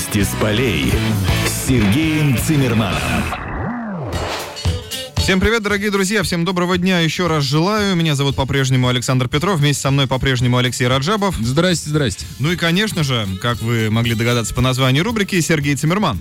Вести с полей с Сергеем Цимерманом. Всем привет, дорогие друзья, всем доброго дня еще раз желаю. Меня зовут по-прежнему Александр Петров, вместе со мной по-прежнему Алексей Раджабов. Здрасте, здрасте. Ну и, конечно же, как вы могли догадаться по названию рубрики, Сергей Цимерман.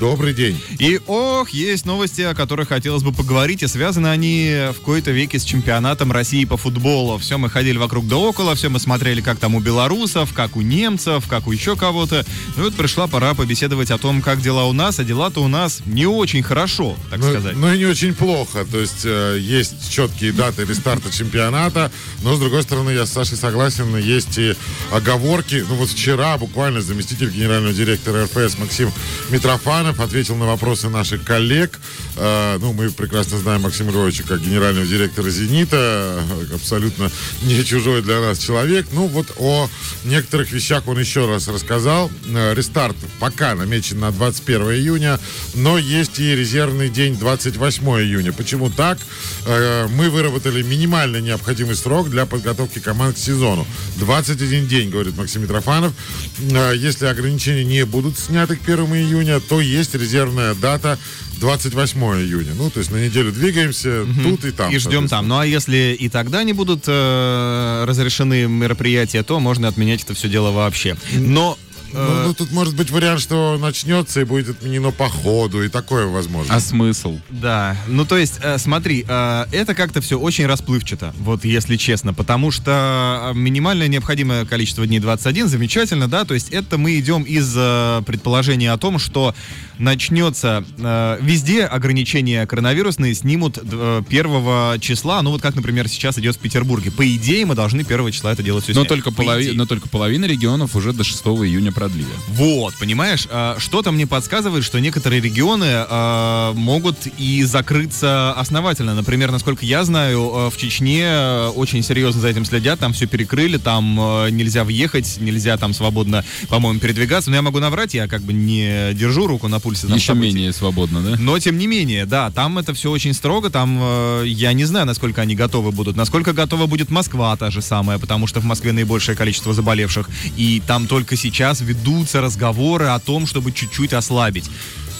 Добрый день. И ох, есть новости, о которых хотелось бы поговорить, и связаны они в кои-то веке с чемпионатом России по футболу. Все мы ходили вокруг да около, все мы смотрели, как там у белорусов, как у немцев, как у еще кого-то. Ну вот пришла пора побеседовать о том, как дела у нас, а дела-то у нас не очень хорошо, так Ну, сказать. ну и не очень плохо. То есть э, есть четкие даты рестарта чемпионата, но с другой стороны я с Сашей согласен, есть и оговорки. Ну вот вчера буквально заместитель генерального директора РФС Максим Митрофанов ответил на вопросы наших коллег. Э, ну мы прекрасно знаем Максима Львовича как генерального директора «Зенита», абсолютно не чужой для нас человек. Ну вот о некоторых вещах он еще раз рассказал. Э, Рестарт пока намечен на 21 июня, но есть и резервный день 28 июня. Почему так? Э, Мы выработали минимально необходимый срок для подготовки команд к сезону. 21 день, говорит Максим Митрофанов. Э, Если ограничения не будут сняты к 1 июня, то есть резервная дата 28 июня. Ну, то есть на неделю двигаемся тут и там. и ждем там. Ну а если и тогда не будут э, разрешены мероприятия, то можно отменять это все дело вообще. Но Ну, э, ну, тут может быть вариант, что начнется и будет отменено по ходу, и такое возможно. А смысл? Да, ну то есть, э, смотри, э, это как-то все очень расплывчато, вот если честно, потому что э, минимальное необходимое количество дней 21, замечательно, да, то есть это мы идем из э, предположения о том, что начнется э, везде ограничения коронавирусные снимут э, 1 числа, ну вот как, например, сейчас идет в Петербурге. По идее, мы должны 1 числа это делать все Но снять. только, По полови- но только половина регионов уже до 6 июня продлили. Вот, понимаешь, а, что-то мне подсказывает, что некоторые регионы а, могут и закрыться основательно. Например, насколько я знаю, а, в Чечне очень серьезно за этим следят, там все перекрыли, там нельзя въехать, нельзя там свободно, по-моему, передвигаться. Но я могу наврать, я как бы не держу руку на пульсе. Еще событий. менее свободно, да? Но тем не менее, да, там это все очень строго, там я не знаю, насколько они готовы будут, насколько готова будет Москва та же самая, потому что в Москве наибольшее количество заболевших, и там только сейчас ведутся разговоры о том, чтобы чуть-чуть ослабить.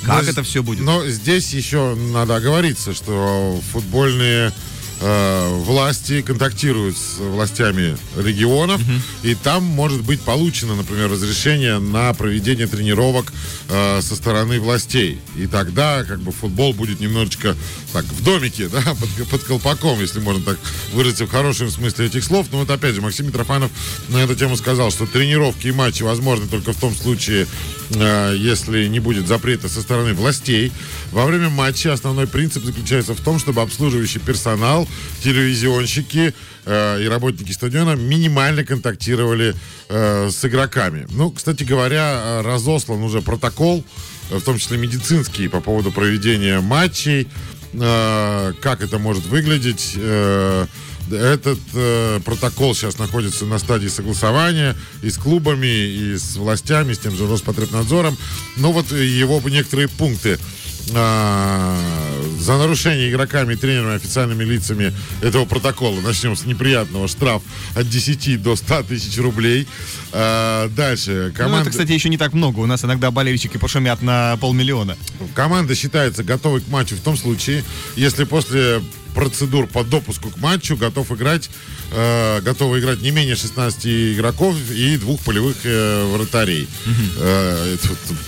Как Но это все будет? Но здесь еще надо оговориться, что футбольные э, власти контактируют с властями регионов, и там может быть получено, например, разрешение на проведение тренировок э, со стороны властей. И тогда как бы футбол будет немножечко так в домике, да, под, под колпаком, если можно так выразиться в хорошем смысле этих слов. Но вот опять же, Максим Митрофанов на эту тему сказал, что тренировки и матчи возможны только в том случае, э, если не будет запрета со стороны властей. Во время матча основной принцип заключается в том, чтобы обслуживающий персонал, телевизионщики э, и работники стадиона минимально контактировали э, с игроками. Ну, кстати говоря, э, разослан уже протокол, э, в том числе медицинский, по поводу проведения матчей, э, как это может выглядеть. э, этот э, протокол сейчас находится на стадии согласования и с клубами, и с властями, с тем же Роспотребнадзором. Но вот его некоторые пункты а, за нарушение игроками, тренерами, официальными лицами этого протокола. Начнем с неприятного. Штраф от 10 до 100 тысяч рублей. А, дальше. Ну, Команда, это, кстати, еще не так много. У нас иногда болельщики пошумят на полмиллиона. команда считается готовой к матчу в том случае, если после процедур по допуску к матчу готов играть, э, готовы играть не менее 16 игроков и двух полевых э, вратарей. Э,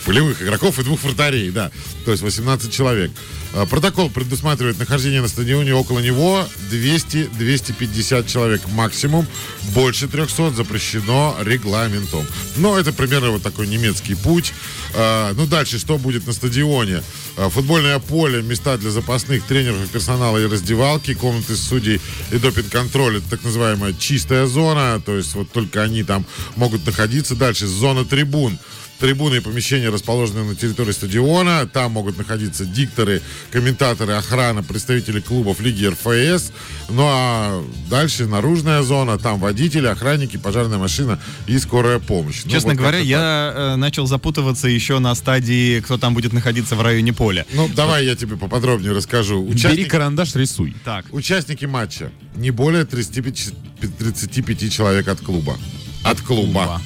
полевых игроков и двух вратарей, да. То есть 18 человек. Э, Протокол предусматривает нахождение на стадионе около него 200-250 человек максимум. Больше 300 запрещено регламентом. Но это примерно вот такой немецкий путь. Э, Ну, дальше, что будет на стадионе? Э, Футбольное поле, места для запасных тренеров и персонала и раздевалки, комнаты судей и допинг-контроль. Это так называемая чистая зона, то есть вот только они там могут находиться. Дальше зона трибун. Трибуны и помещения расположены на территории стадиона. Там могут находиться дикторы, комментаторы, охрана, представители клубов Лиги РФС. Ну а дальше наружная зона. Там водители, охранники, пожарная машина и скорая помощь. Ну, Честно вот говоря, я э, начал запутываться еще на стадии, кто там будет находиться в районе поля. так. Ну, давай я тебе поподробнее расскажу. Бери Участники, карандаш, рисуй. Так. участники матча не более 35, 35 человек от клуба. От клуба. клуба.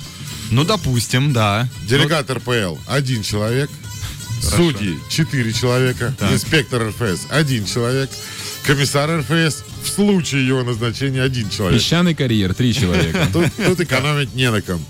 Ну, допустим, да. Делегат РПЛ один человек. Судьи четыре человека. Так. Инспектор РФС один человек. Комиссар РФС в случае его назначения один человек. Песчаный карьер, три человека. Тут, тут экономить не на ком.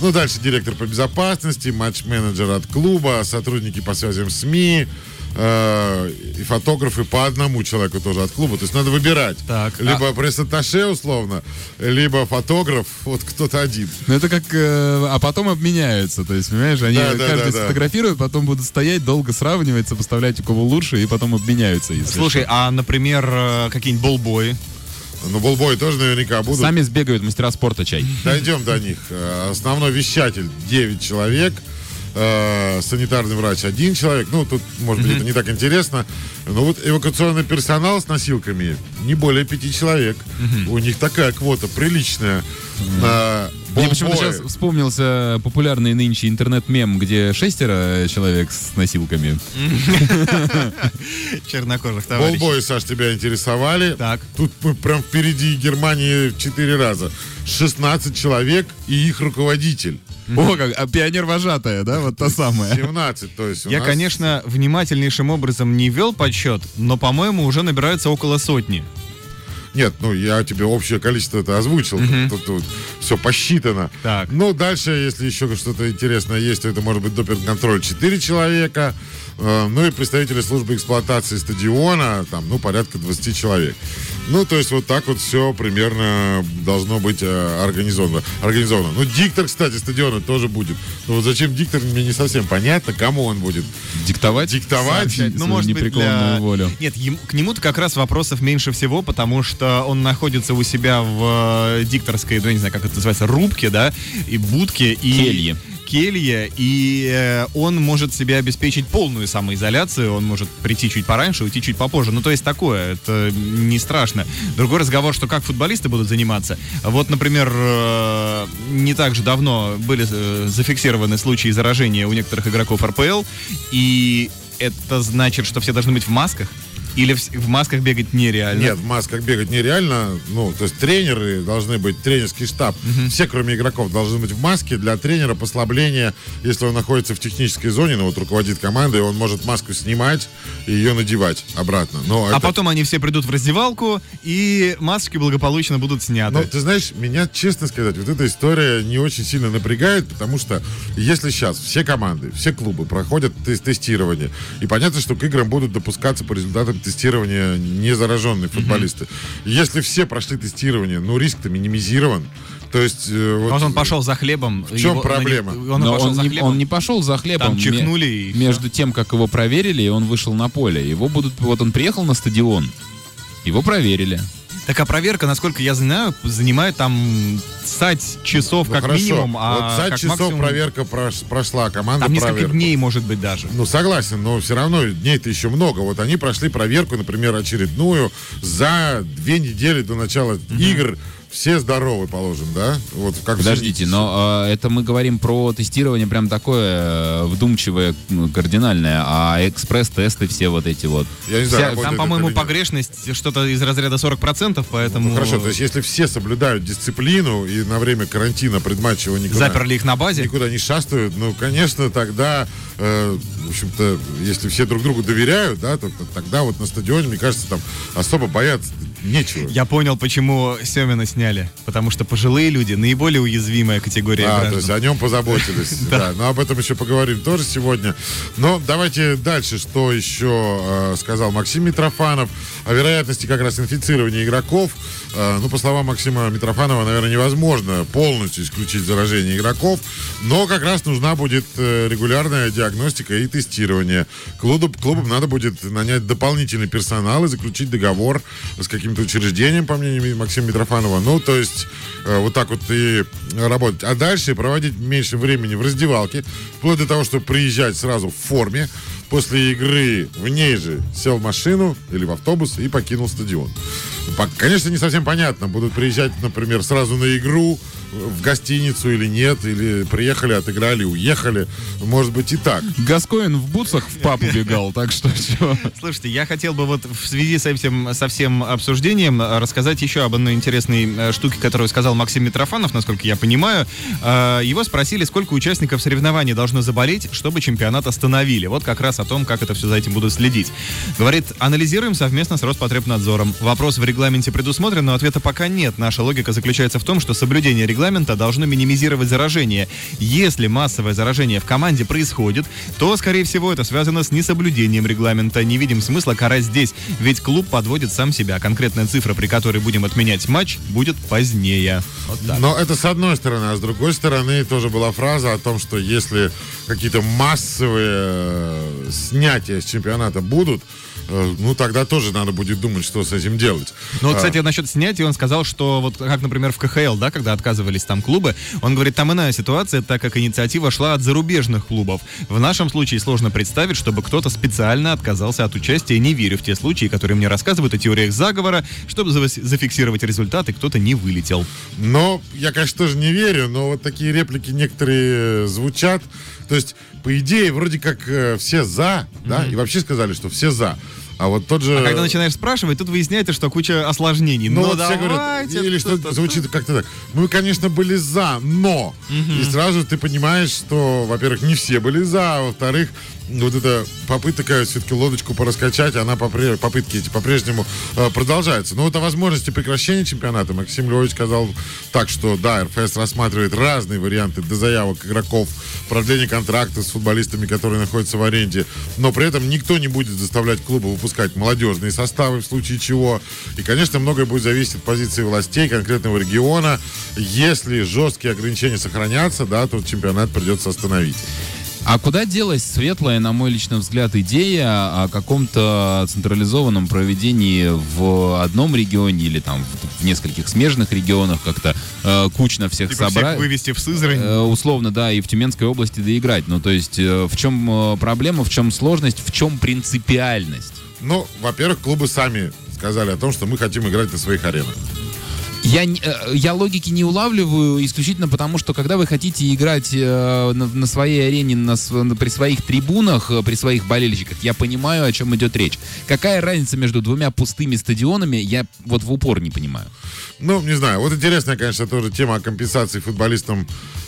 Ну, дальше директор по безопасности, матч-менеджер от клуба, сотрудники по связям СМИ, э, и фотографы по одному человеку тоже от клуба. То есть надо выбирать. Так, Либо пресс-атташе, условно, либо фотограф, вот кто-то один. Ну это как... э, а потом обменяются, то есть, понимаешь, они Да, да, каждый да, да. сфотографирует, потом будут стоять, долго сравнивать, сопоставлять, у кого лучше, и потом обменяются, если Слушай, а, например, э, какие-нибудь болбои? Ну, болбой тоже наверняка что. будут. Сами сбегают мастера спорта чай. Дойдем до них. Э, Основной вещатель 9 человек. Э, Санитарный врач один человек. Ну, тут, может быть, это не так интересно. Но вот эвакуационный персонал с носилками не более пяти человек. У них такая квота приличная. На Мне почему-то сейчас вспомнился популярный нынче интернет-мем, где шестеро человек с носилками. Чернокожих товарищей. Болбои, Саш, тебя интересовали. Так. Тут мы прям впереди Германии в 4 раза. 16 человек и их руководитель. О, как, а пионер-вожатая, да, вот та самая. 17, то есть Я, нас- конечно, внимательнейшим образом не вел подсчет, но, по-моему, уже набирается около сотни. Нет, ну я тебе общее количество это озвучил. Тут, все посчитано. Так. Ну, дальше, если еще что-то интересное есть, то это может быть допинг-контроль 4 человека. э, ну и представители службы эксплуатации стадиона, там, ну, порядка 20 человек. Ну, то есть вот так вот все примерно должно быть э, организовано. организовано. Ну, диктор, кстати, стадиона тоже будет. Ну, вот зачем диктор, мне не совсем понятно, кому он будет. Диктовать? Диктовать? Сообщать Ну, может быть, непреклонную для... волю. Нет, ем- к нему-то как раз вопросов меньше всего, потому что он находится у себя в э, дикторской, ну, я не знаю, как это называется, рубке, да, и будке, и... Келье. Келье, и э, он может себе обеспечить полную самоизоляцию, он может прийти чуть пораньше, уйти чуть попозже. Ну, то есть такое, это не страшно. Другой разговор, что как футболисты будут заниматься. Вот, например, э, не так же давно были э, зафиксированы случаи заражения у некоторых игроков РПЛ, и это значит, что все должны быть в масках? Или в, в масках бегать нереально? Нет, в масках бегать нереально. Ну, то есть тренеры должны быть, тренерский штаб. Все, кроме игроков, должны быть в маске. Для тренера послабление, если он находится в технической зоне, ну вот руководит командой, он может маску снимать и ее надевать обратно. Но А это- потом они все придут в раздевалку, и масочки благополучно будут сняты. Ну, ты знаешь, меня, честно сказать, вот эта история не очень сильно напрягает, потому что если сейчас все команды, все клубы проходят тес- тестирование, и понятно, что к играм будут допускаться по результатам тестирования незараженные футболисты. Если все прошли тестирование, ну, риск-то минимизирован. То есть... э, вот- он пошел за хлебом. В чем проблема? Он Но пошел он за не, хлебом. он не пошел за хлебом. Там чихнули и Между тем, как его проверили, и он вышел на поле. Его будут... Вот он приехал на стадион, его проверили. Так а проверка, насколько я знаю, занимает там сать часов Ну, как хорошо. минимум, а вот как часов максимум- проверка прош- прошла, команда Там несколько проверку. дней, может быть, даже. Ну, согласен, но все равно дней-то еще много. Вот они прошли проверку, например, очередную за две недели до начала игр. Все здоровы, положим, да? Вот как Подождите, но э, это мы говорим про тестирование прям такое э, вдумчивое, кардинальное, а экспресс-тесты все вот эти вот. Я не знаю, Вся- Там, по-моему, погрешность что-то из разряда 40%, поэтому Ну, хорошо, то есть если все соблюдают дисциплину и на время карантина предматчево никуда, заперли их на базе. никуда не шастают, ну, конечно, тогда, э, в общем-то, если все друг другу доверяют, да, то, то тогда вот на стадионе, мне кажется, там особо бояться нечего. Я понял, почему Семина сняли. Потому что пожилые люди наиболее уязвимая категория А, то граждан. есть о нем позаботились. Да, но об этом еще поговорим тоже сегодня. Но давайте дальше, что еще э, сказал Максим Митрофанов о вероятности как раз инфицирования игроков. Э, ну, по словам Максима Митрофанова, наверное, невозможно полностью исключить заражение игроков, но как раз нужна будет э, регулярная диагностика и тестирование. Клубам надо будет нанять дополнительный персонал и заключить договор с каким-то учреждением, по мнению Максима Митрофанова. Ну, то есть э, вот так вот и работать. А дальше проводить меньше времени в раздевалке, вплоть до того, чтобы приезжать сразу в форме. После игры в ней же сел в машину или в автобус и покинул стадион. Конечно, не совсем понятно, будут приезжать, например, сразу на игру в гостиницу или нет, или приехали, отыграли, уехали. Может быть и так. Гаскоин в бутсах в пап убегал, так что чё? Слушайте, я хотел бы вот в связи с этим со всем обсуждением э, рассказать еще об одной интересной э, штуке, которую сказал Максим Митрофанов, насколько я понимаю. Э, Его спросили, сколько участников соревнований должно заболеть, чтобы чемпионат остановили. Вот как раз о том, как это все за этим будут следить. Говорит, анализируем совместно с Роспотребнадзором. Вопрос в регламенте предусмотрен, но ответа пока нет. Наша логика заключается в том, что соблюдение регламента должно минимизировать заражение. Если массовое заражение в команде происходит, то, скорее всего, это связано с несоблюдением регламента. Не видим смысла карать здесь, ведь клуб подводит сам себя. Конкретная цифра, при которой будем отменять матч, будет позднее. Вот. Но это с одной стороны, а с другой стороны тоже была фраза о том, что если какие-то массовые э, снятия с чемпионата будут, э, ну тогда тоже надо будет думать, что с этим делать. Ну, вот, А, кстати, насчет снятия он сказал, что вот как, например, в КХЛ, да, когда отказывались там клубы, он говорит, там иная ситуация, так как инициатива шла от зарубежных клубов. В нашем случае сложно представить, чтобы кто-то специально отказался от участия, не верю в те случаи, которые мне рассказывают о теориях заговора, чтобы зафиксировать результаты, кто-то не вылетел. Но я, конечно, тоже не верю, но вот такие реплики некоторые звучат. То есть, по идее, вроде как э, все за, да, и вообще сказали, что все за. А вот тот же... А когда начинаешь спрашивать, тут выясняется, что куча осложнений. Ну, Ну, вот все говорят, или что что-то- звучит как-то так. Мы, конечно, были за, но. И сразу ты понимаешь, что, во-первых, не все были за, а во-вторых, вот эта попытка все-таки лодочку пораскачать, она попытки эти по-прежнему э, продолжаются. Но вот о возможности прекращения чемпионата Максим Львович сказал так, что да, РФС рассматривает разные варианты до заявок игроков, продление контракта с футболистами, которые находятся в аренде, но при этом никто не будет заставлять клубы выпускать молодежные составы в случае чего. И, конечно, многое будет зависеть от позиции властей конкретного региона. Если жесткие ограничения сохранятся, да, то чемпионат придется остановить. А куда делась светлая, на мой личный взгляд, идея о каком-то централизованном проведении в одном регионе или там в, в нескольких смежных регионах как-то э, кучно всех Типа всех собрать? вывести в Сызрань. Э, условно, да, и в Тюменской области доиграть. Ну, то есть, э, в чем э, проблема, в чем сложность, в чем принципиальность? Ну, во-первых, клубы сами сказали о том, что мы хотим играть на своих аренах. Я, э, я логики не улавливаю исключительно потому, что когда вы хотите играть э, на, на своей арене, на, при своих трибунах, э, при своих болельщиках, я понимаю, о чем идет речь. Какая разница между двумя пустыми стадионами, я вот в упор не понимаю. Ну, не знаю. Вот интересная, конечно, тоже тема о компенсации футболистам,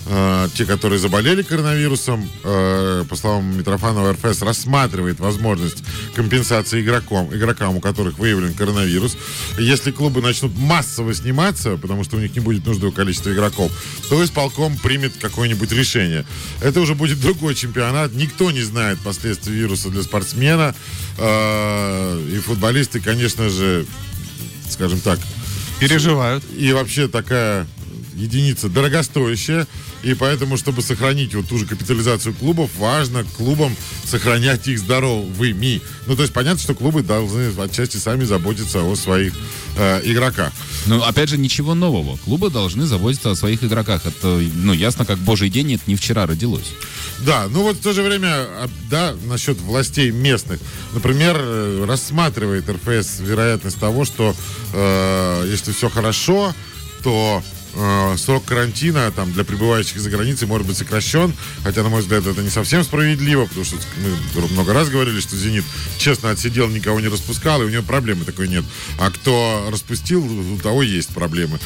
э, те, которые заболели коронавирусом. Э, по словам Митрофанова, РФС рассматривает возможность компенсации игрокам, игрокам, у которых выявлен коронавирус. Если клубы начнут массово сниматься, потому что у них не будет нужного количества игроков, то исполком примет какое-нибудь решение. Это уже будет другой чемпионат. Никто не знает последствий вируса для спортсмена. Э, и футболисты, конечно же, скажем так, Переживают. и вообще такая единица дорогостоящая. И поэтому, чтобы сохранить вот ту же капитализацию клубов, важно клубам сохранять их здоровыми. Ну, то есть понятно, что клубы должны отчасти сами заботиться о своих э, игроках. Но, опять же, ничего нового. Клубы должны заботиться о своих игроках. Это, ну, ясно, как божий день, это не вчера родилось. Да, ну вот в то же время, а, да, насчет властей местных. Например, э, рассматривает РФС вероятность того, что э, если все хорошо, то э, срок карантина там, для пребывающих за границей может быть сокращен. Хотя, на мой взгляд, это не совсем справедливо, потому что мы много раз говорили, что «Зенит» честно отсидел, никого не распускал, и у него проблемы такой нет. А кто распустил, у того есть проблемы.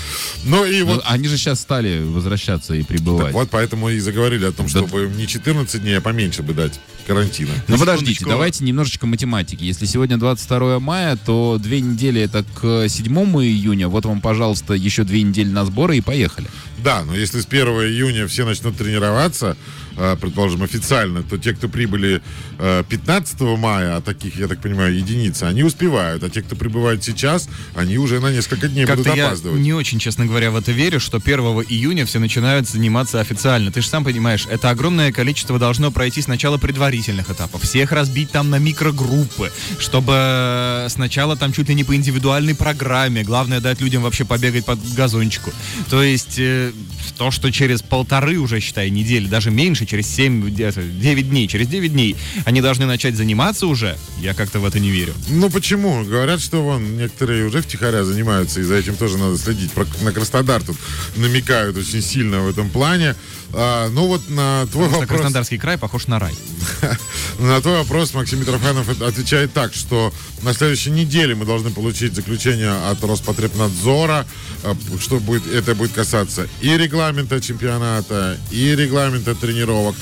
Ну и Ну, вот... они же сейчас стали возвращаться и прибывать. Так вот, поэтому и заговорили о том, Да. чтобы не 14 дней, а поменьше бы дать карантина. Ну подождите, давайте немножечко математики. Если сегодня 22 мая, то две недели это к 7 июня. Вот вам, пожалуйста, еще две недели на сборы и поехали. Да, но если с 1 июня все начнут тренироваться, предположим, официально, то те, кто прибыли э, 15 мая, а таких, я так понимаю, единицы, они успевают. А те, кто прибывает сейчас, они уже на несколько дней Как-то будут я опаздывать. не очень, честно говоря, в это верю, что 1 июня все начинают заниматься официально. Ты же сам понимаешь, это огромное количество должно пройти сначала предварительных этапов, всех разбить там на микрогруппы, чтобы сначала там чуть ли не по индивидуальной программе, главное дать людям вообще побегать по газончику. То есть э, э, то, что через полторы уже, считай, недели, даже меньше, через 7, где-то 9 дней, через 9 дней они должны начать заниматься уже, я как-то в это не верю. Ну почему? Говорят, что вон некоторые уже втихаря занимаются, и за этим тоже надо следить. Про, на Краснодар тут намекают очень сильно в этом плане. А, ну вот на твой Потому вопрос... Краснодарский край похож на рай. На твой вопрос Максим Митрофанов от- отвечает так, что на следующей неделе мы должны получить заключение от Роспотребнадзора, э, что будет, это будет касаться и регламента чемпионата, и регламента тренировок.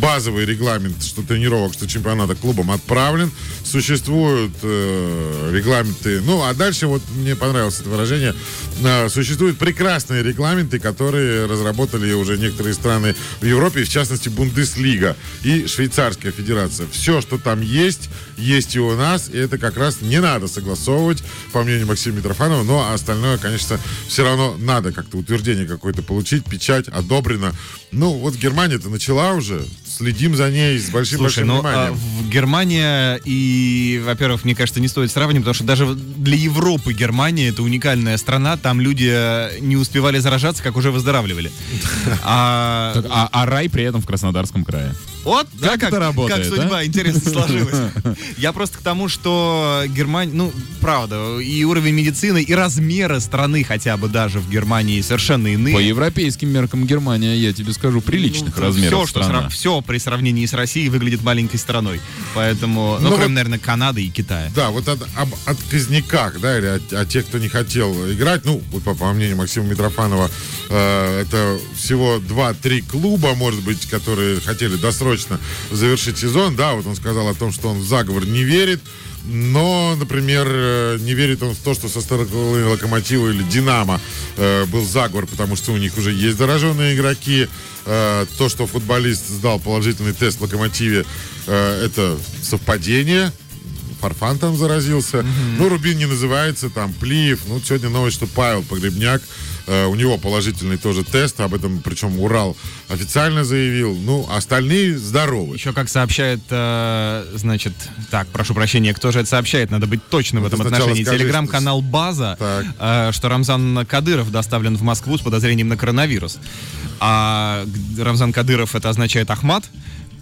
Базовый регламент, что тренировок, что чемпионата клубом отправлен. Существуют э, регламенты, ну а дальше вот мне понравилось это выражение, э, существуют прекрасные регламенты, которые разработали уже некоторые страны в Европе, в частности Бундеслига и Швейцарская Федерация. Все, что там есть, есть и у нас, и это как раз не надо согласовывать, по мнению Максима Митрофанова, но остальное, конечно, все равно надо как-то утверждение какое-то получить, печать, одобрено. Ну, вот Германия-то начала уже, следим за ней с Слушай, большим-большим ну, а, вниманием. в Германия и, во-первых, мне кажется, не стоит сравнивать, потому что даже для Европы Германия это уникальная страна, там люди э, не успевали заражаться, как уже выздоравливали. А, А, а рай при этом в Краснодарском крае. Вот, да, Как это работает, Как судьба, интересно сложилась. Я просто к тому, что Германия, ну, правда, и уровень медицины, и размеры страны хотя бы даже в Германии совершенно иные. По европейским меркам Германия, я тебе скажу, приличных размеров все, что страна. все при сравнении с Россией выглядит маленькой страной. Поэтому, ну, Ну, кроме, вот- наверное, Канады и Китая. Да, вот от, об отказниках, да, или о, о тех, кто не хотел играть, ну, по, по мнению Максима Митрофанова, э, это всего 2-3 клуба, может быть, которые хотели досрочно завершить сезон, да, вот он сказал о том, что он в заговор не верит, но, например, э, не верит он в то, что со стороны Локомотива или Динамо э, был заговор, потому что у них уже есть зараженные игроки. Э, то, что футболист сдал положительный тест в Локомотиве, это совпадение. Фарфан там заразился. Ну, Рубин не называется, там Плиев. Ну, сегодня новость, что Павел Погребняк, э, у него положительный тоже тест, об этом, причем Урал официально заявил. Ну, остальные здоровы. Еще как сообщает, э, значит, так, прошу прощения, кто же это сообщает, надо быть точным в Ну, ты этом отношении. скажи, Телеграм-канал «База», Так. э, что Рамзан Кадыров доставлен в Москву с подозрением на коронавирус. А Рамзан Кадыров это означает Ахмат,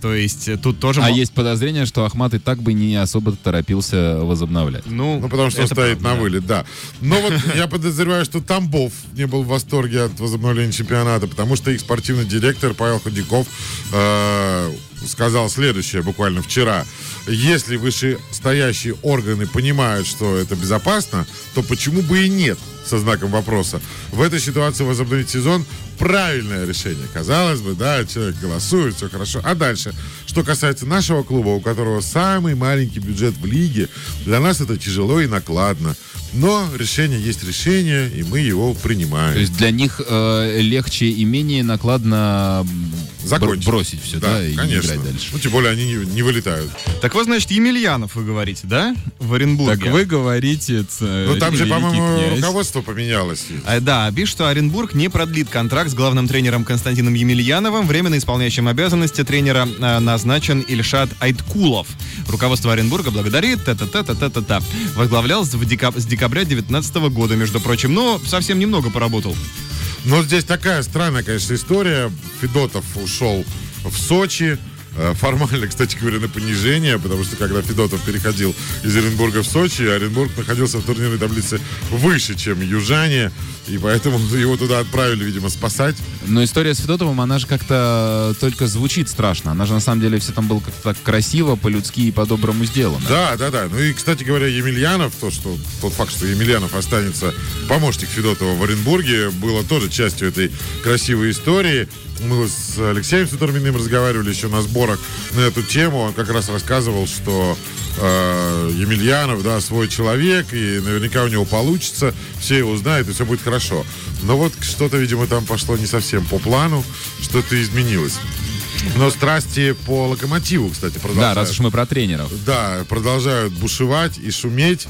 то есть э, тут тоже... А мо- есть подозрение, что Ахмат и так бы не особо торопился возобновлять. Ну, Ну, потому что стоит правда, на вылет, да. Но вот я подозреваю, что Тамбов не был в восторге от возобновления чемпионата, потому что их спортивный директор Павел Ходяков э, сказал следующее буквально вчера. Если вышестоящие органы понимают, что это безопасно, то почему бы и нет? Со знаком вопроса. В этой ситуации возобновить сезон правильное решение. Казалось бы, да, человек голосует, все хорошо. А дальше, что касается нашего клуба, у которого самый маленький бюджет в лиге, для нас это тяжело и накладно. Но решение есть решение, и мы его принимаем. То есть для них э, легче и менее накладно Закончить. бр- бросить все, да, и конечно. играть дальше. Ну, тем более они не, не вылетают. Так вот, значит, Емельянов вы говорите, да? В Оренбурге. Так вы говорите... ц- Ну, там же, по-моему, князь. руководство поменялось. А, Да, пишет, что Оренбург не продлит контракт с главным тренером Константином Емельяновым. Временно исполняющим обязанности тренера а, назначен Ильшат Айткулов. Руководство Оренбурга благодарит, та-та-та-та-та-та. Возглавлял с, в дека- с декабря 2019 года, между прочим. Но совсем немного поработал. Но здесь такая странная, конечно, история. Федотов ушел в Сочи. Э, Формально, кстати говоря, на понижение, потому что когда Федотов переходил из Оренбурга в Сочи, Оренбург находился в турнирной таблице выше, чем южане, и поэтому его туда отправили, видимо, спасать. Но история с Федотовым, она же как-то только звучит страшно. Она же на самом деле все там было как-то так красиво, по-людски и по-доброму сделано. Да, да, да. Ну и, кстати говоря, Емельянов, то, что, тот факт, что Емельянов останется помощник Федотова в Оренбурге, было тоже частью этой красивой истории. Мы с Алексеем Суторминым разговаривали еще на сборах на эту тему. Он как раз рассказывал, что э, Емельянов, да, свой человек, и наверняка у него получится, все его знают, и все будет хорошо. Но вот что-то, видимо, там пошло не совсем по плану, что-то изменилось. Но страсти по локомотиву, кстати, Да, продолжаются. раз уж мы про тренеров. Да, продолжают бушевать и шуметь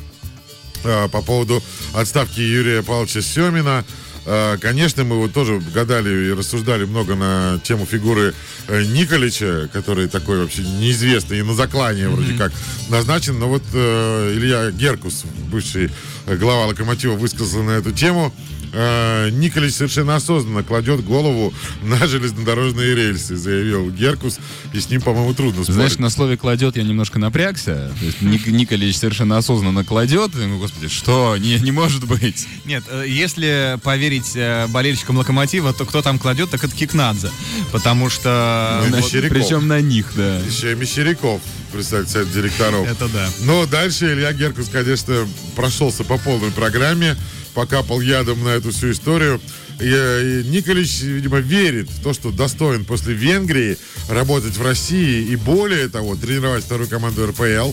э, по поводу отставки Юрия Павловича Семина. Э, Конечно, мы вот тоже гадали и рассуждали много на тему фигуры э, Николича, который такой вообще неизвестный и на заклание вроде как назначен. Но вот э, Илья Геркус, бывший глава Локомотива, высказался на эту тему. Э, Николич совершенно осознанно кладет голову на железнодорожные рельсы, заявил Геркус, и с ним, по-моему, трудно спорить. Знаешь, на слове «кладет» я немножко напрягся. То есть Ник- Николич совершенно осознанно кладет. Я думаю, господи, что? Не, не может быть. Нет, э, если поверить э, болельщикам Локомотива, то кто там кладет, так это Кикнадзе. Потому что... Ну, вот-. Причем на них, да. Еще и Мещеряков, представьте, совет директоров. это да. Но дальше Илья Геркус, конечно, прошелся по полной программе, покапал ядом на эту всю историю. И, и Николич, видимо, верит в то, что достоин после Венгрии работать в России и более того, тренировать вторую команду РПЛ,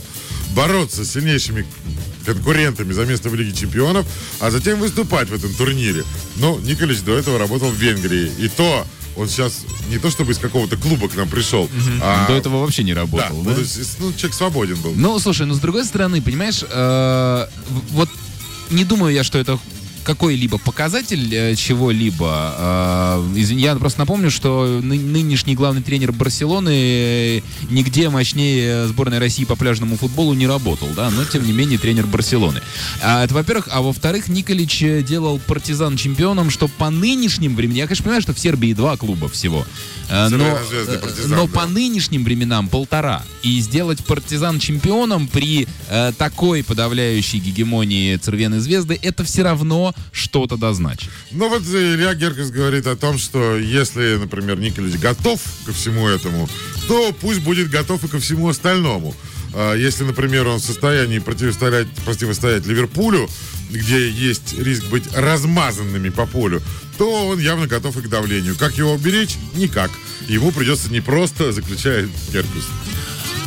бороться с сильнейшими конкурентами за место в Лиге Чемпионов, а затем выступать в этом турнире. Но Николич до этого работал в Венгрии. И то он сейчас не то чтобы из какого-то клуба к нам пришел, а До этого вообще не да, работал, да? ну, то есть, ну, человек свободен был. Ну, слушай, ну с другой стороны, понимаешь, э, вот не думаю я, что это какой-либо показатель э, чего-либо. Э, я просто напомню, что ны- нынешний главный тренер Барселоны э, нигде мощнее сборной России по пляжному футболу не работал, да, но тем не менее тренер Барселоны. А, это во-первых, а во-вторых, Николич делал партизан чемпионом, что по нынешним временам, я, конечно, понимаю, что в Сербии два клуба всего, но, но по нынешним временам полтора. И сделать партизан чемпионом при такой подавляющей гегемонии Цервены Звезды, это все равно что-то дозначит. Ну вот Илья Геркес говорит о том, что если, например, Николич готов ко всему этому, то пусть будет готов и ко всему остальному. А Если, например, он в состоянии противостоять, противостоять Ливерпулю, где есть риск быть размазанными по полю, то он явно готов и к давлению. Как его уберечь? Никак. Ему придется непросто, заключает Геркус.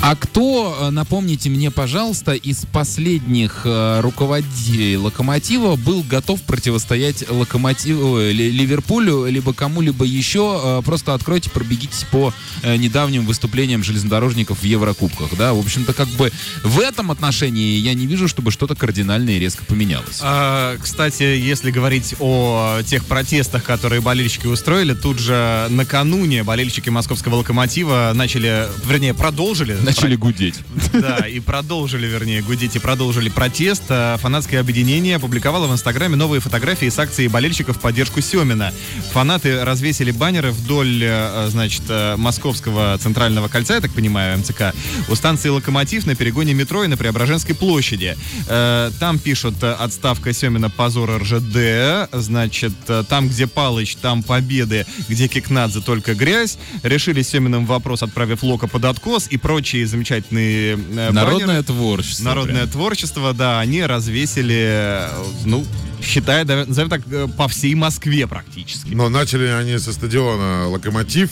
А кто, э, напомните мне, пожалуйста, из последних э, руководителей Локомотива был готов противостоять Локомотиву, э, Ли- Ливерпулю, либо кому-либо еще? Просто откройте, пробегитесь по недавним выступлениям железнодорожников в Еврокубках. Да? В общем-то, как бы в этом отношении я не вижу, чтобы что-то кардинальное и резко поменялось. А, кстати, если говорить о тех протестах, которые болельщики устроили, тут же накануне болельщики московского локомотива начали, вернее, продолжили. Начали гудеть. Да, и продолжили, вернее, гудеть и продолжили протест. А, Фанатское объединение опубликовало в Инстаграме новые фотографии с акцией болельщиков в поддержку Семина. Фанаты развесили баннеры вдоль, э, значит, э, московского центрального кольца, я так понимаю, МЦК, у станции «Локомотив» на перегоне метро и на Преображенской площади. Э, Там пишут «Отставка Семина, позор РЖД». Значит, там, где Палыч, там победы, где Кикнадзе, только грязь. Решили Семиным вопрос, отправив Лока под откос и прочие замечательные э, Народное баннеры. творчество. Народное прям. творчество, да, они развесили, э, ну, считая, да, назовем так, э, по всей Москве практически. Но начали они со стадиона «Локомотив»,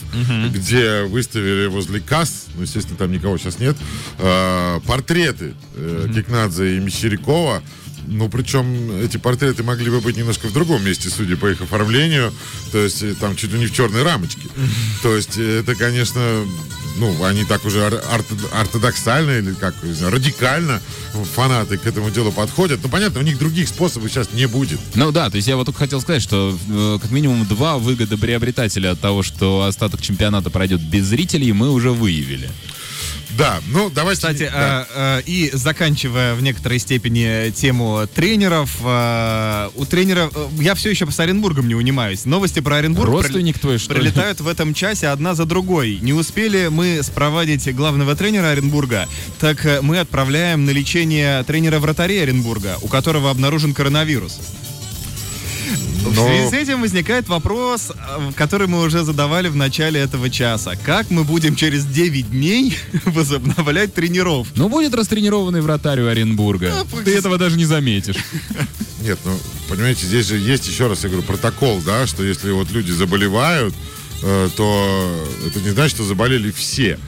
где выставили возле касс, ну, естественно, там никого сейчас нет, э, портреты э, Кикнадзе и Мещерякова. Ну, причем эти портреты могли бы быть немножко в другом месте, судя по их оформлению. То есть э, там чуть ли не в черной рамочке. То есть э, это, конечно, ну, они так уже ор- орто- ортодоксально или как, знаю, радикально фанаты к этому делу подходят. Ну, понятно, у них других способов сейчас не будет. Ну да, то есть я вот только хотел сказать, что э, как минимум два выгодоприобретателя от того, что остаток чемпионата пройдет без зрителей, мы уже выявили. Да, ну, давайте... Кстати, да. э, э, и заканчивая в некоторой степени тему тренеров, э, у тренера, э, я все еще с Оренбургом не унимаюсь. Новости про Оренбург Родственник твой, что ли? прилетают в этом часе одна за другой. Не успели мы спровадить главного тренера Оренбурга, так э, мы отправляем на лечение тренера вратарей Оренбурга, у которого обнаружен коронавирус. В Но- связи с этим возникает вопрос, э, который мы уже задавали в начале этого часа. Как мы будем через 9 дней возобновлять тренировки? Ну, будет растренированный вратарь у Оренбурга. Ты этого даже не заметишь. Нет, ну, понимаете, здесь же есть, еще раз я говорю, протокол, да, что если вот люди заболевают, э, то это не значит, что заболели все.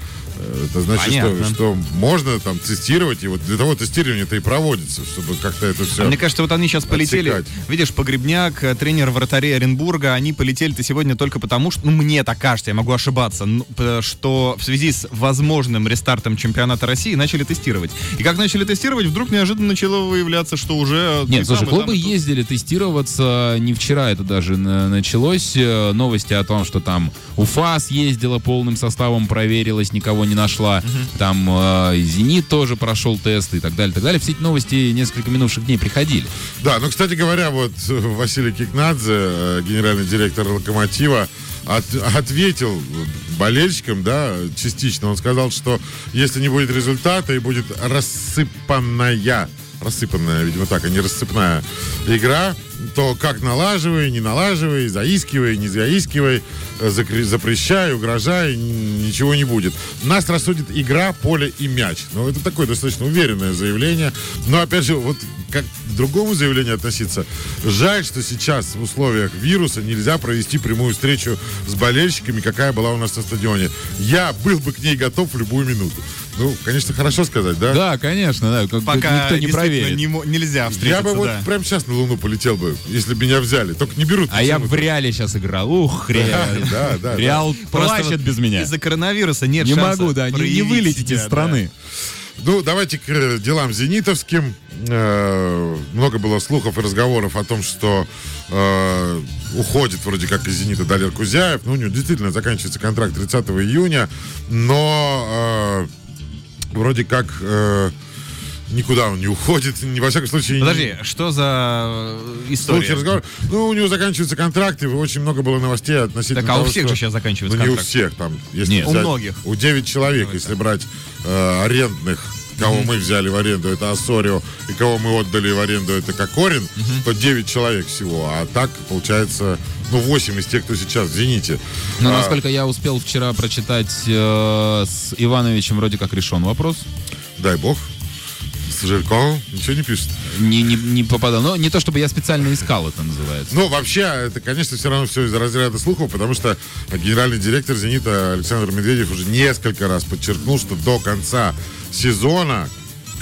Это значит, что, Понятно. что можно там тестировать, и вот для того тестирование это и проводится, чтобы как-то это все... А Мне кажется, вот они сейчас полетели. Отсекать. Видишь, Погребняк, э, тренер вратарей Оренбурга, они полетели-то сегодня только потому, что, ну, мне так кажется, я могу ошибаться, ну, что в связи с возможным рестартом чемпионата России начали тестировать. И как начали тестировать, вдруг неожиданно начало выявляться, что уже... Нет, слушай, там, там, клубы тут. ездили тестироваться. Не вчера это даже на- началось. Э, Новости о том, что там Уфа съездила полным составом, проверилась, никого никого не нашла. Там э, и «Зенит» тоже прошел тест и так далее, так далее. Все эти новости несколько минувших дней приходили. Да, ну, кстати говоря, вот э, Василий Кикнадзе, э, генеральный директор «Локомотива», от- ответил болельщикам, да, частично. Он сказал, что если не будет результата и будет рассыпанная, рассыпанная, видимо, так, а не рассыпная игра, то как налаживай, не налаживай, заискивай, не заискивай, э, запрещай, угрожай, ничего не будет. Нас рассудит игра, поле и мяч. Ну, это такое достаточно уверенное заявление. Но, опять же, вот как к другому заявлению относиться. Жаль, что сейчас в условиях вируса нельзя провести прямую встречу с болельщиками, какая была у нас на стадионе. Я был бы к ней готов в любую минуту. Ну, конечно, хорошо сказать, да? Да, конечно, да. как- Пока никто не проверит. не нельзя встретиться, Я бы вот да. прямо сейчас на Луну полетел бы, если бы меня взяли. Только не берут. А я в почему-то. Реале сейчас играл. Ух, Реал. Да, да, да. Реал Просто плачет вот без меня. Из-за коронавируса нет Не могу, да, не, себя, из страны. Ну, давайте к делам зенитовским. Э, много было слухов и разговоров о том, что э, уходит вроде как из «Зенита» Далер Кузяев. Ну, у него действительно заканчивается контракт 30 июня, но э, вроде как э, никуда он не уходит. Ни, во всяком случае... да. не- Подожди, что за э, история? Разговор. Ну, у него заканчивается контракт, и очень много было новостей относительно Так, а у того, всех что- же сейчас заканчивается Ну, не у всех там. Если Нет. У взять- многих. У 9 человек, если брать э, арендных, кого мы взяли в аренду, это Ассорио, и кого мы отдали в аренду, это Кокорин, то 9 человек всего. А так, получается, ну, 8 из тех, кто сейчас в «Зените». Но А, насколько я успел вчера прочитать э, с Ивановичем, вроде как решен вопрос. Дай бог. С Жирковым ничего не пишет. Не, не, не попадал. Но не то, чтобы я специально искал, это называется. Ну, вообще, это, конечно, все равно все из разряда слухов, потому что генеральный директор «Зенита» Александр Медведев уже несколько раз подчеркнул, что до конца сезона,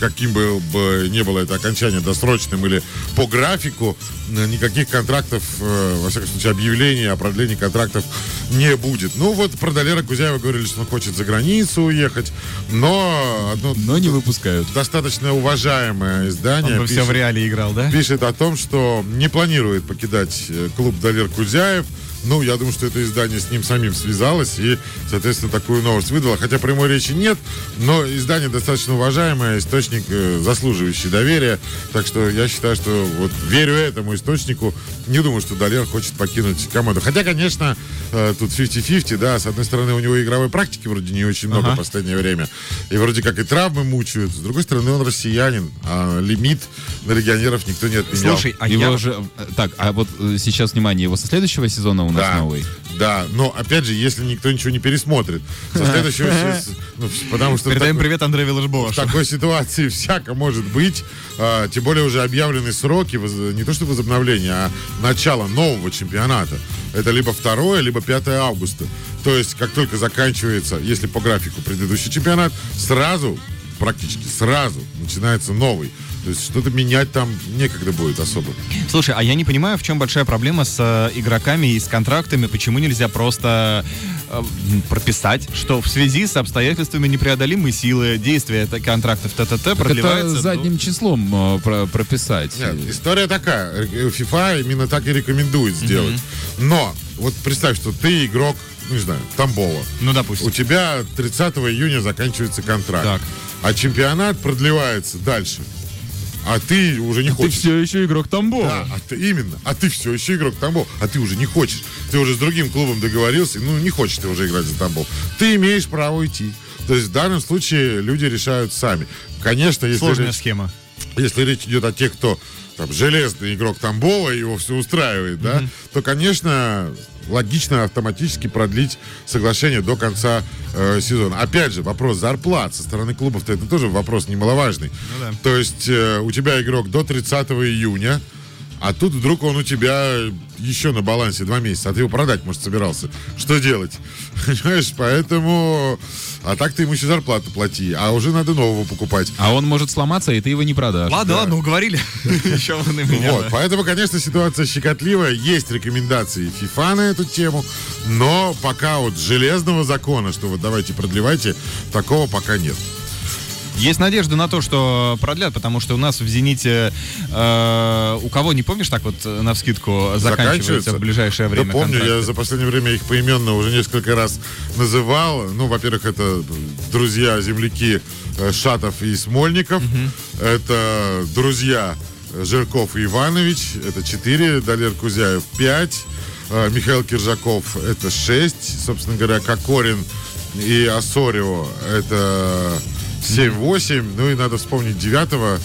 каким бы, бы ни было это окончание досрочным или по графику, никаких контрактов, э, во всяком случае, объявлений о продлении контрактов не будет. Ну, вот про Далера Кузяева говорили, что он хочет за границу уехать, но одно Но не выпускают. достаточно уважаемое издание Он бы все в пишет- реале играл, да? пишет о том, что не планирует покидать э, клуб Далер Кузяев. Ну, я думаю, что это издание с ним самим связалось и, соответственно, такую новость выдало. Хотя прямой речи нет, но издание достаточно уважаемое, источник э, заслуживающий доверия. Так что я считаю, что вот верю этому источнику. Не думаю, что Далер хочет покинуть команду. Хотя, конечно, э, тут 50-50, да. С одной стороны, у него игровой практики вроде не очень много Ага. в последнее время. И вроде как и травмы мучают. С другой стороны, он россиянин, а лимит на легионеров никто не отменял. Слушай, а его я... же... э, Так, а вот сейчас, внимание, его со следующего сезона у нас Да, новый. да, но опять же, если никто ничего не пересмотрит, со следующего се- ну, потому что в Передаем такой- привет Андрею в Виллажбову. такой ситуации всяко может быть, а, тем более уже объявлены сроки, не то что возобновления, а начала нового чемпионата. Это либо 2, либо 5 августа. То есть, как только заканчивается, если по графику предыдущий чемпионат, сразу, практически сразу начинается новый. То есть что-то менять там некогда будет особо. Слушай, а я не понимаю, в чем большая проблема с э, игроками и с контрактами, почему нельзя просто э, прописать, что в связи с обстоятельствами непреодолимой силы действия это- контрактов ТТТ продлевается... это задним числом э, про- прописать. Нет, история такая. Э, FIFA именно так и рекомендует сделать. Но вот представь, что ты игрок, ну, не знаю, Тамбова. Ну, У допустим. тебя 30 июня заканчивается контракт. Так. А чемпионат продлевается дальше. А ты уже не Ты хочешь. все еще игрок Тамбова. Да, а ты, именно. А ты все еще игрок Тамбов. А ты уже не хочешь. Ты уже с другим клубом договорился. Ну, не хочешь ты уже играть за Тамбов. Ты имеешь право уйти. То есть в данном случае люди решают сами. Конечно, если Сложная речь- схема. если речь идет о тех, кто там, железный игрок Тамбова, его все устраивает, да, то, конечно, логично автоматически продлить соглашение до конца э, сезона. Опять же, вопрос зарплат со стороны клубов-то это тоже вопрос немаловажный. Ну да. То есть э, у тебя игрок до 30 июня, а тут вдруг он у тебя еще на балансе два месяца, а ты его продать, может, собирался. Что делать? Понимаешь, поэтому... А так ты ему еще зарплату плати, а уже надо нового покупать. А он может сломаться, и ты его не продашь. Ладно, ладно, уговорили. Еще вы на меня. Вот, поэтому, конечно, ситуация щекотливая. Есть рекомендации FIFA на эту тему, но пока вот железного закона, что вот давайте продлевайте, такого пока нет. Есть надежда на то, что продлят, потому что у нас в «Зените» э, у кого, не помнишь, так вот э, на вскидку заканчивается в ближайшее время Да помню, я контракты? за последнее время их поименно уже несколько раз называл. Ну, во-первых, это друзья, земляки э, Шатов и Смольников. Это друзья Жирков и Иванович. Это четыре. Далер Кузяев пять. Э, Михаил Киржаков это шесть. Собственно говоря, Кокорин и Осорио это 7-8. Ну и надо вспомнить девятого.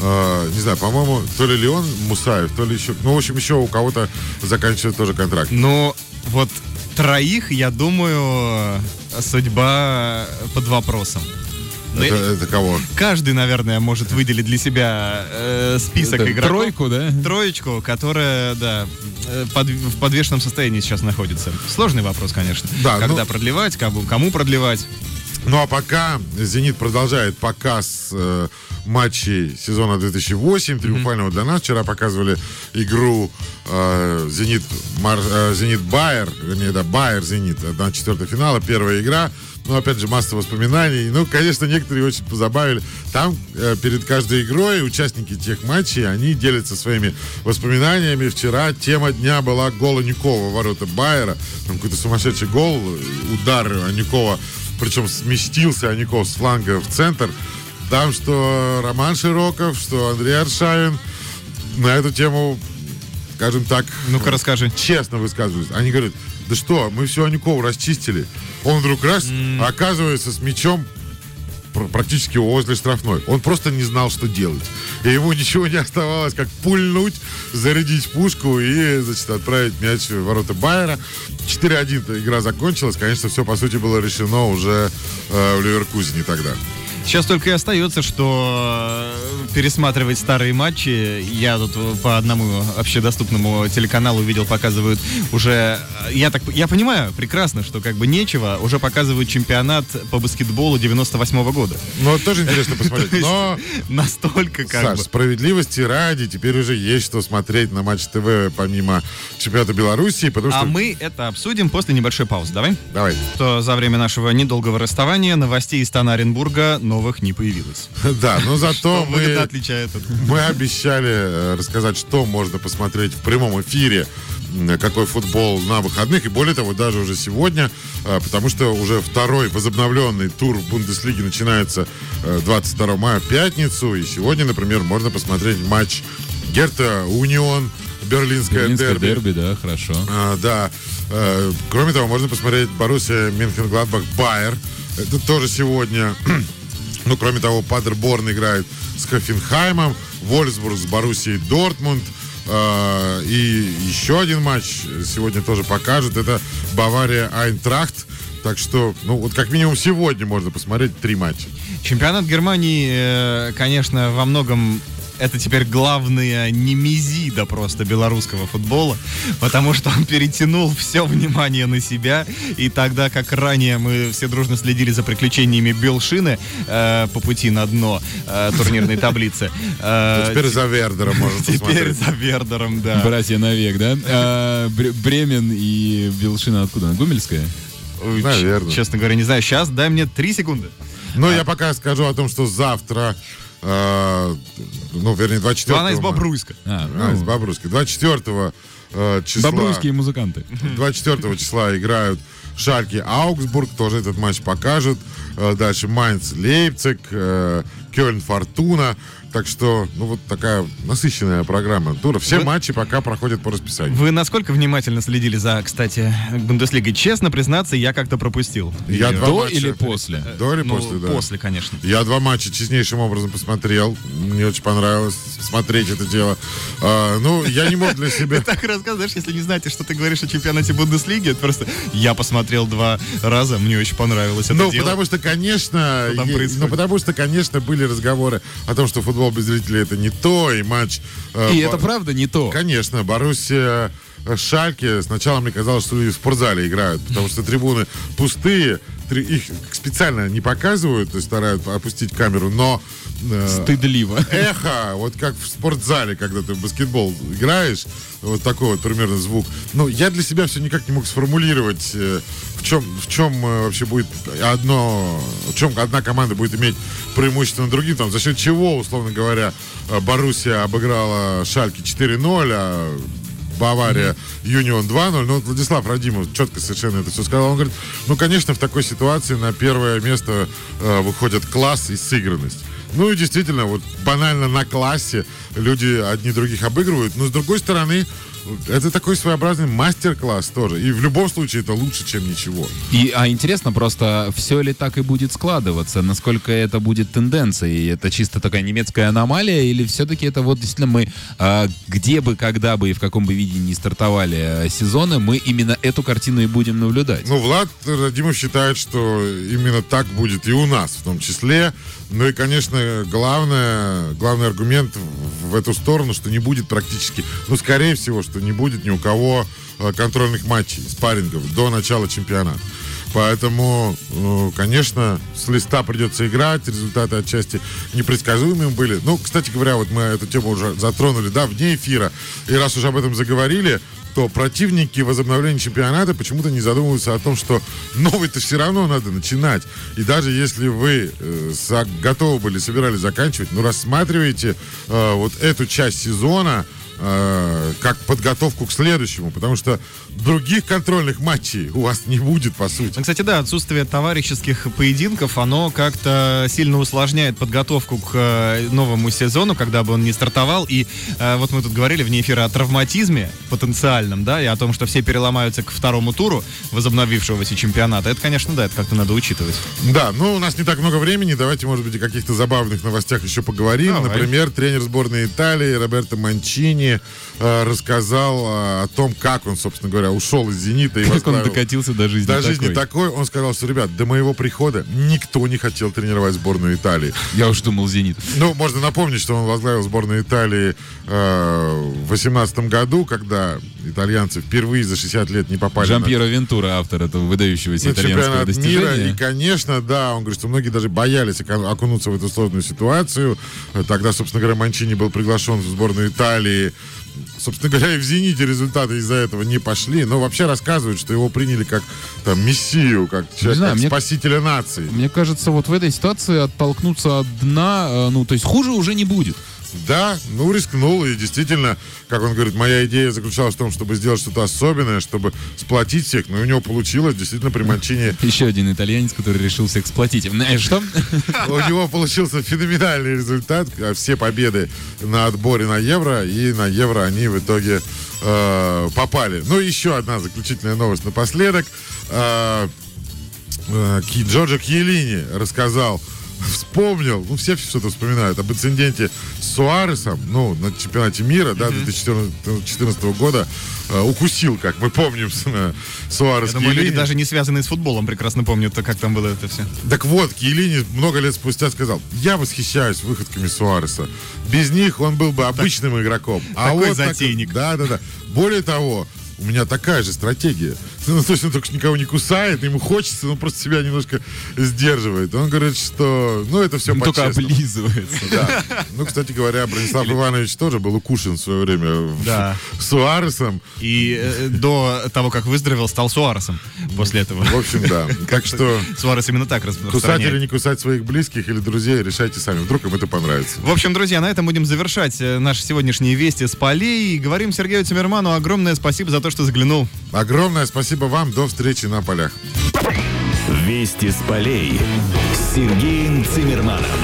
э, не знаю, по-моему, то ли Леон Мусаев, то ли еще. Ну, в общем, еще у кого-то заканчивает тоже контракт. Ну, вот троих, я думаю, судьба под вопросом. Ну, Это, и это кого? Каждый, наверное, может выделить для себя э, список Это игроков. Тройку, да? Троечку, которая, да, э, под- в подвешенном состоянии сейчас находится. Сложный вопрос, конечно. Да, Когда ну- продлевать, кому, кому продлевать. Ну а пока «Зенит» продолжает показ э, матчей сезона 2008, триумфального для нас. Вчера показывали игру э, «Зенит», Мар- э, «Зенит Байер», вернее, да, Байер-Зенит, на четвертого финала, первая игра. Ну, опять же, масса воспоминаний. Ну, конечно, некоторые очень позабавили. Там э, перед каждой игрой участники тех матчей, они делятся своими воспоминаниями. Вчера тема дня была гол Анюкова в ворота Байера. Там какой-то сумасшедший гол, удар Анюкова причем сместился Аников с фланга в центр. Там что Роман Широков, что Андрей Аршавин на эту тему, скажем так, Ну-ка, расскажи. честно высказываются. Они говорят, да что, мы все Аникова расчистили. Он вдруг раз оказывается с мячом практически возле штрафной. Он просто не знал, что делать. И ему ничего не оставалось, как пульнуть, зарядить пушку и, значит, отправить мяч в ворота Байера. 4-1 игра закончилась. Конечно, все, по сути, было решено уже э, в Ливеркузине тогда. Сейчас только и остается, что э, пересматривать старые матчи. Я тут по одному общедоступному телеканалу видел, показывают уже... э, Я так я понимаю прекрасно, что как бы нечего. Уже показывают чемпионат по баскетболу 98 года. Но Ну, тоже интересно посмотреть. Но Настолько как Саш, бы... справедливости ради, теперь уже есть что смотреть на Матч ТВ помимо чемпионата Белоруссии, потому что... А мы это обсудим после небольшой паузы. Давай? Давай. Что за время нашего недолгого расставания новостей из Стана Оренбурга новых не появилось. Да, но зато мы, отличает мы обещали э, рассказать, что можно посмотреть в прямом эфире, какой футбол на выходных, и более того, даже уже сегодня, э, потому что уже второй возобновленный тур в Бундеслиге начинается э, 22 мая в пятницу, и сегодня, например, можно посмотреть матч Герта Унион, берлинское Берлинское дерби. дерби, да, хорошо. А, да. Э, Кроме того, можно посмотреть Боруссия Мюнхен-Гладбах Байер. Это тоже сегодня. Ну, кроме того, Падерборн играет с Хофенхаймом, Вольсбург с Боруссией Дортмунд. Э, И еще один матч сегодня тоже покажут. Это Бавария Айнтрахт. Так что, ну, вот как минимум сегодня можно посмотреть три матча. Чемпионат Германии, э, конечно, во многом это теперь главная немезида просто белорусского футбола, потому что он перетянул все внимание на себя, и тогда, как ранее мы все дружно следили за приключениями Белшины э, по пути на дно э, турнирной таблицы, э, Ну, теперь за Вердером можно теперь за Вердером, да. Братья навек, да? А, Бре- Бремен и Белшина откуда? Гумельская? Ой, ч- Наверно. Честно говоря, не знаю. Сейчас дай мне три секунды. Но я пока скажу о том, что завтра, э, ну, вернее, 24 Она из Бобруйска. А, А, из ну, Бобруйска. 24 э, числа... Бобруйские музыканты. 24 числа играют Шальки Аугсбург, тоже этот матч покажут. Э, Дальше Майнц Лейпциг, э, Кёльн Фортуна. Так что, ну вот такая насыщенная программа тура. Все Вы- матчи пока проходят по расписанию. Вы насколько внимательно следили за, кстати, Бундеслигой? Честно признаться, я как-то пропустил. Я До матча. или после? До или Ну, после, да. После, конечно. Я два матча честнейшим образом посмотрел. Мне очень понравилось смотреть это дело. А, ну, я не мог для себя... Так рассказываешь, если не знаете, что ты говоришь о чемпионате Бундеслиги, это просто я посмотрел два раза, мне очень понравилось это Ну, дело. потому что, конечно, ну, потому что, конечно, были разговоры о том, что футбол без зрителей это не то, и матч... э, И Ба- это правда не то. Конечно, Боруссия э, Шальке. Сначала мне казалось, что люди в спортзале играют, потому что трибуны пустые, их специально не показывают, то есть стараются опустить камеру, но э, Стыдливо. эхо, вот как в спортзале, когда ты в баскетбол играешь, вот такой вот примерно звук. Ну, я для себя все никак не мог сформулировать, э, в чем, в чем э, вообще будет одно, в чем одна команда будет иметь преимущество над другим, там, за счет чего, условно говоря, Боруссия обыграла Шальки 4-0, а Бавария, Юнион 2-0. Ну, вот Владислав Радимов четко совершенно это все сказал. Он говорит, ну, конечно, в такой ситуации на первое место э, выходят класс и сыгранность. Ну и действительно, вот банально на классе люди одни других обыгрывают. Но с другой стороны, это такой своеобразный мастер-класс тоже. И в любом случае это лучше, чем ничего. И, а интересно просто, все ли так и будет складываться? Насколько это будет тенденцией? Это чисто такая немецкая аномалия? Или все-таки это вот действительно мы, а, где бы, когда бы и в каком бы виде не стартовали а, сезоны, мы именно эту картину и будем наблюдать? Ну, Влад Радимов считает, что именно так будет и у нас в том числе. Ну и, конечно, главное, главный аргумент в эту сторону, что не будет практически, ну, скорее всего, что не будет ни у кого э, контрольных матчей, спаррингов до начала чемпионата. Поэтому, э, конечно, с листа придется играть, результаты отчасти непредсказуемыми были. Ну, кстати говоря, вот мы эту тему уже затронули, да, вне эфира. И раз уже об этом заговорили, то противники возобновления чемпионата почему-то не задумываются о том, что новый-то все равно надо начинать. И даже если вы э, готовы были, собирались заканчивать, ну, рассматривайте э, вот эту часть сезона э, как подготовку к следующему, потому что других контрольных матчей у вас не будет, по сути. Ну, кстати, да, отсутствие товарищеских поединков, оно как-то сильно усложняет подготовку к э, новому сезону, когда бы он не стартовал. И э, вот мы тут говорили вне эфира о травматизме потенциальном, да, и о том, что все переломаются к второму туру возобновившегося чемпионата. Это, конечно, да, это как-то надо учитывать. Да, ну у нас не так много времени, давайте, может быть, о каких-то забавных новостях еще поговорим. Давай. Например, тренер сборной Италии Роберто Манчини э, рассказал э, о том, как он, собственно говоря, ушел из «Зенита» и Как он докатился до жизни до жизни такой? такой. Он сказал, что, ребят, до моего прихода никто не хотел тренировать сборную Италии. Я уж думал, «Зенит». Ну, можно напомнить, что он возглавил сборную Италии э, в 18 году, когда итальянцы впервые за 60 лет не попали на Жан-Пьеро Вентура, автор этого выдающегося на итальянского чемпионат мира. достижения. И, конечно, да, он говорит, что многие даже боялись окунуться в эту сложную ситуацию. Тогда, собственно говоря, Манчини был приглашен в сборную Италии. Собственно говоря, и в «Зените» результаты из-за этого не пошли. Но вообще рассказывают, что его приняли как там мессию, как, человека, знаю, как мне- спасителя нации. Мне кажется, вот в этой ситуации оттолкнуться от дна, э, ну, то есть хуже уже не будет. Да, ну рискнул, и действительно, как он говорит, моя идея заключалась в том, чтобы сделать что-то особенное, чтобы сплотить всех, но и у него получилось, действительно, при Манчине Еще один итальянец, который решил всех эксплуатить. Знаешь что? У него получился феноменальный результат. А Все победы на отборе на Евро. И на Евро они в итоге э, попали. Ну, еще одна заключительная новость напоследок. Э, э, Джорджо рассказал, вспомнил, ну, все что-то вспоминают, об инциденте с Суаресом, ну, на чемпионате мира, да, 2014 года, э, укусил, как мы помним, э, Суарес Я думаю, люди даже не связанные с футболом прекрасно помнят, как там было это все. Так вот, Киелини много лет спустя сказал, я восхищаюсь выходками Суареса. Без них он был бы обычным игроком. А Такой вот так- затейник. да, да, да. Более того, у меня такая же стратегия. Ну, то есть он только никого не кусает, ему хочется, но просто себя немножко сдерживает. Он говорит, что, ну, это все Он только облизывается. Да. Ну, кстати говоря, Бронислав Иванович тоже был укушен в свое время Да. Суаресом. И э, до того, как выздоровел, стал Суаресом после этого. В общем, да. Так что Суарес именно так кусать или не кусать своих близких или друзей, решайте сами. Вдруг им это понравится. В общем, друзья, на этом будем завершать э, наши сегодняшние вести с полей. Говорим Сергею Тимирману огромное спасибо за то, что заглянул. Огромное спасибо вам. До встречи на полях. Вести с полей с Сергеем Цимерманом.